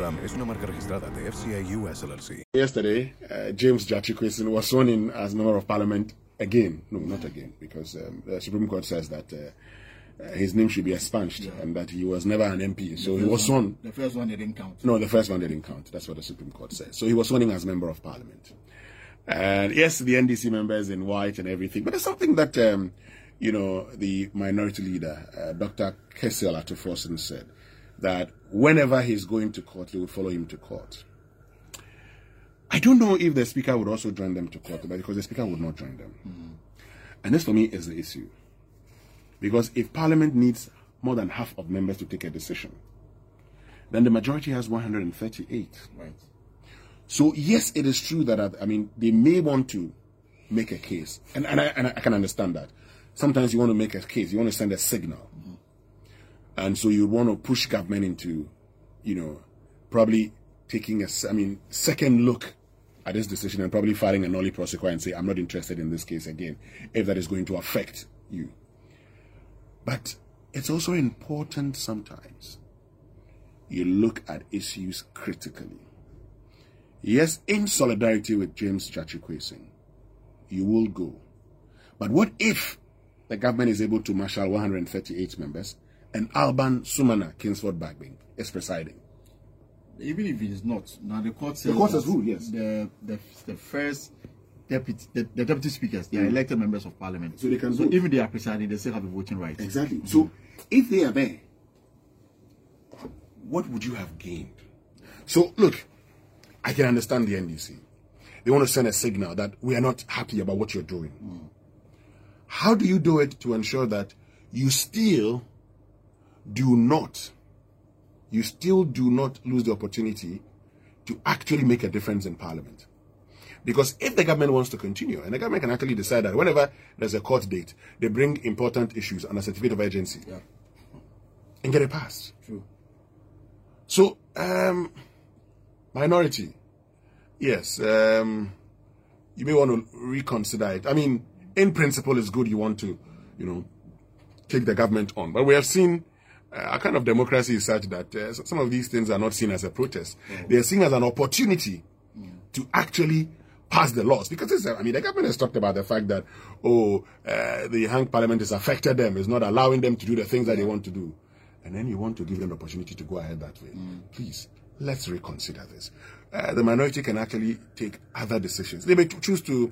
RAM es una marca registrada de FCA US LLC. Yesterday, uh, James Gyakye was sworn in as member of parliament again. No, not again, because um, the Supreme Court says that uh, uh, his name should be expunged yeah. and that he was never an MP. So he was sworn. The first one didn't count. No, the first one didn't count. That's what the Supreme Court says. So he was sworn in as member of parliament. And yes, the NDC members in white and everything, but there's something that, um, you know, the minority leader, uh, Dr. Cassiel Ato Forson said that whenever he's going to court, they would follow him to court. I don't know if the speaker would also join them to court, but because the speaker would not join them. Mm-hmm. And this for me is the issue. Because if parliament needs more than half of members to take a decision, then the majority has 138. Right. So yes, it is true that I mean they may want to make a case, and and I, and I can understand that. Sometimes you want to make a case, you want to send a signal, mm-hmm. And so you want to push government into, you know, probably taking a I mean second look at this decision and probably filing a nolle prosequi and say I'm not interested in this case again if that is going to affect you. But it's also important sometimes you look at issues critically Yes, in solidarity with James Gyakye you will go. But what if the government is able to marshal 138 members and Alban Sumana Kingsford Bagbin is presiding? Even if it is not, now the court says the court has ruled, yes. The, the, the first deputy, the, the, deputy speakers, they are mm. elected members of parliament. So they can so vote. even they are presiding, they still have a voting right. Exactly. Mm-hmm. So if they are there, what would you have gained? So look, I can understand the NDC. They want to send a signal that we are not happy about what you're doing. Mm. How do you do it to ensure that you still do not, you still do not lose the opportunity to actually make a difference in Parliament. Because if the government wants to continue, and the government can actually decide that whenever there's a court date, they bring important issues on a certificate of urgency Yeah. and get it passed. True. So, um, minority, yes, um, you may want to reconsider it. I mean, in principle, it's good you want to, you know, take the government on, but we have seen uh, our kind of democracy is such that uh, some of these things are not seen as a protest; they are seen as an opportunity to actually pass the laws. Because this, I mean, the government has talked about the fact that oh, uh, the hang parliament has affected them, is not allowing them to do the things that they want to do, and then you want to give them the opportunity to go ahead that way. Please, let's reconsider this. Uh, the minority can actually take other decisions. They may choose to uh,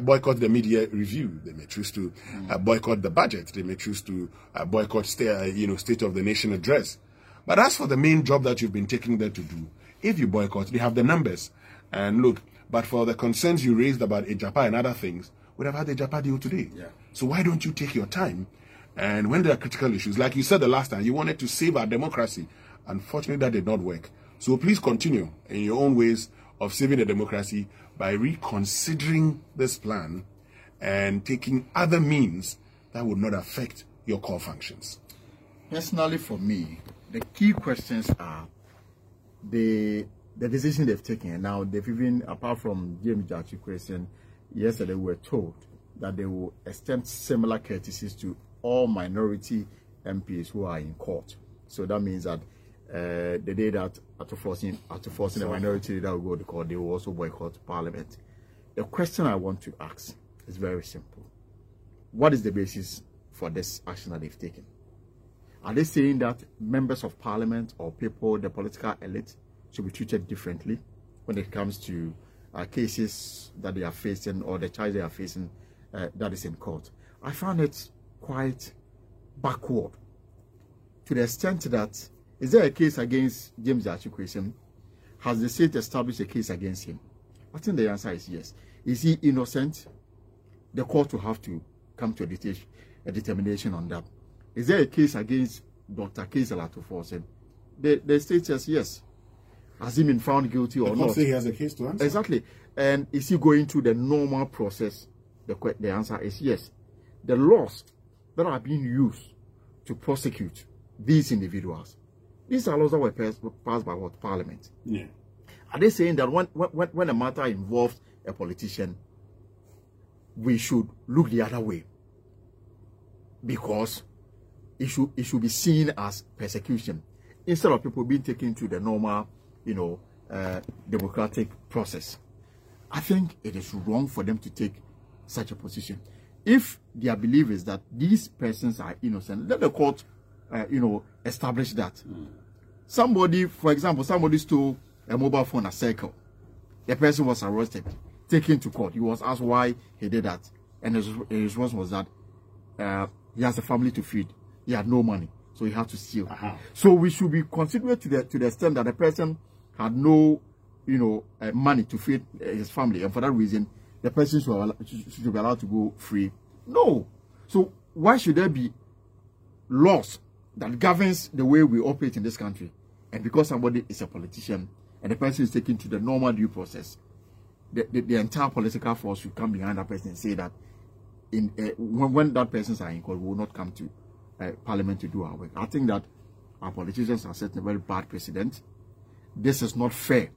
boycott the media review. They may choose to uh, boycott the budget. They may choose to uh, boycott, sta- uh, you know, State of the Nation address. But as for the main job that you've been taking there to do, if you boycott, they have the numbers. And look, but for the concerns you raised about Agyapa and other things, we'd have had the Agyapa deal today. Yeah. So why don't you take your time? And when there are critical issues, like you said the last time, you wanted to save our democracy. Unfortunately, that did not work. So please continue in your own ways of saving the democracy by reconsidering this plan and taking other means that would not affect your core functions. Personally, for me, the key questions are the the decision they've taken. Now they've even, apart from James Gyakye Quayson, yesterday we were told that they will extend similar courtesies to all minority MPs who are in court. So that means that uh, the day that Ato Forson Ato Forson a minority leader will go to court, they will also boycott parliament. The question I want to ask is very simple. What is the basis for this action that they've taken? Are they saying that members of parliament or people, the political elite, should be treated differently when it comes to uh, cases that they are facing or the charge they are facing uh, that is in court? I found it quite backward to the extent that is there a case against James Gyakye Quayson? Has the state established a case against him? I think the answer is yes. Is he innocent? The court will have to come to a, a determination on that. Is there a case against Dr. Cassiel Ato Forson? The, the state says yes. Has he been found guilty or not? say he has a case to answer. Exactly. And is he going through the normal process? The, the answer is yes. The laws that are being used to prosecute these individuals, these are laws that were passed, passed by what? Parliament. Yeah. Are they saying that when, when, when a matter involves a politician, we should look the other way? Because it should, it should be seen as persecution instead of people being taken to the normal, you know, uh, democratic process. I think it is wrong for them to take such a position. If their belief is that these persons are innocent, let the court, uh, you know, establish that. Somebody, for example, somebody stole a mobile phone at Circle. The person was arrested, taken to court. He was asked why he did that, and his, his response was that uh, he has a family to feed. He had no money, so he had to steal. So we should be considerate to the to the extent that the person had no, you know, uh, money to feed uh, his family, and for that reason, the person should, should, should be allowed to go free. No. So why should there be laws that governs the way we operate in this country? And because somebody is a politician and the person is taken to the normal due process, the, the, the entire political force should come behind that person and say that in uh, when, when that persons are in court, we will not come to uh, parliament to do our work. I think that our politicians are setting a very bad precedent. This is not fair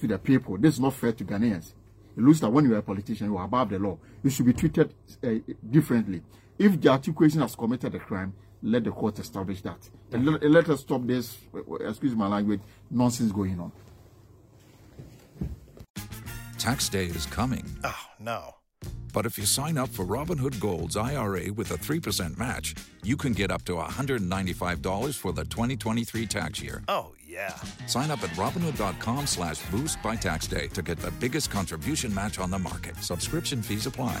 to the people. This is not fair to Ghanaians. It looks that when you are a politician, you are above the law. You should be treated uh, differently. If the articulation has committed a crime, let the court establish that. And let, let us stop this, excuse my language, nonsense going on. Tax day is coming. Oh, no. But if you sign up for Robinhood Gold's IRA with a 3% match, you can get up to $195 for the 2023 tax year. Oh, yeah. Sign up at Robinhood.com slash boost by tax day to get the biggest contribution match on the market. Subscription fees apply.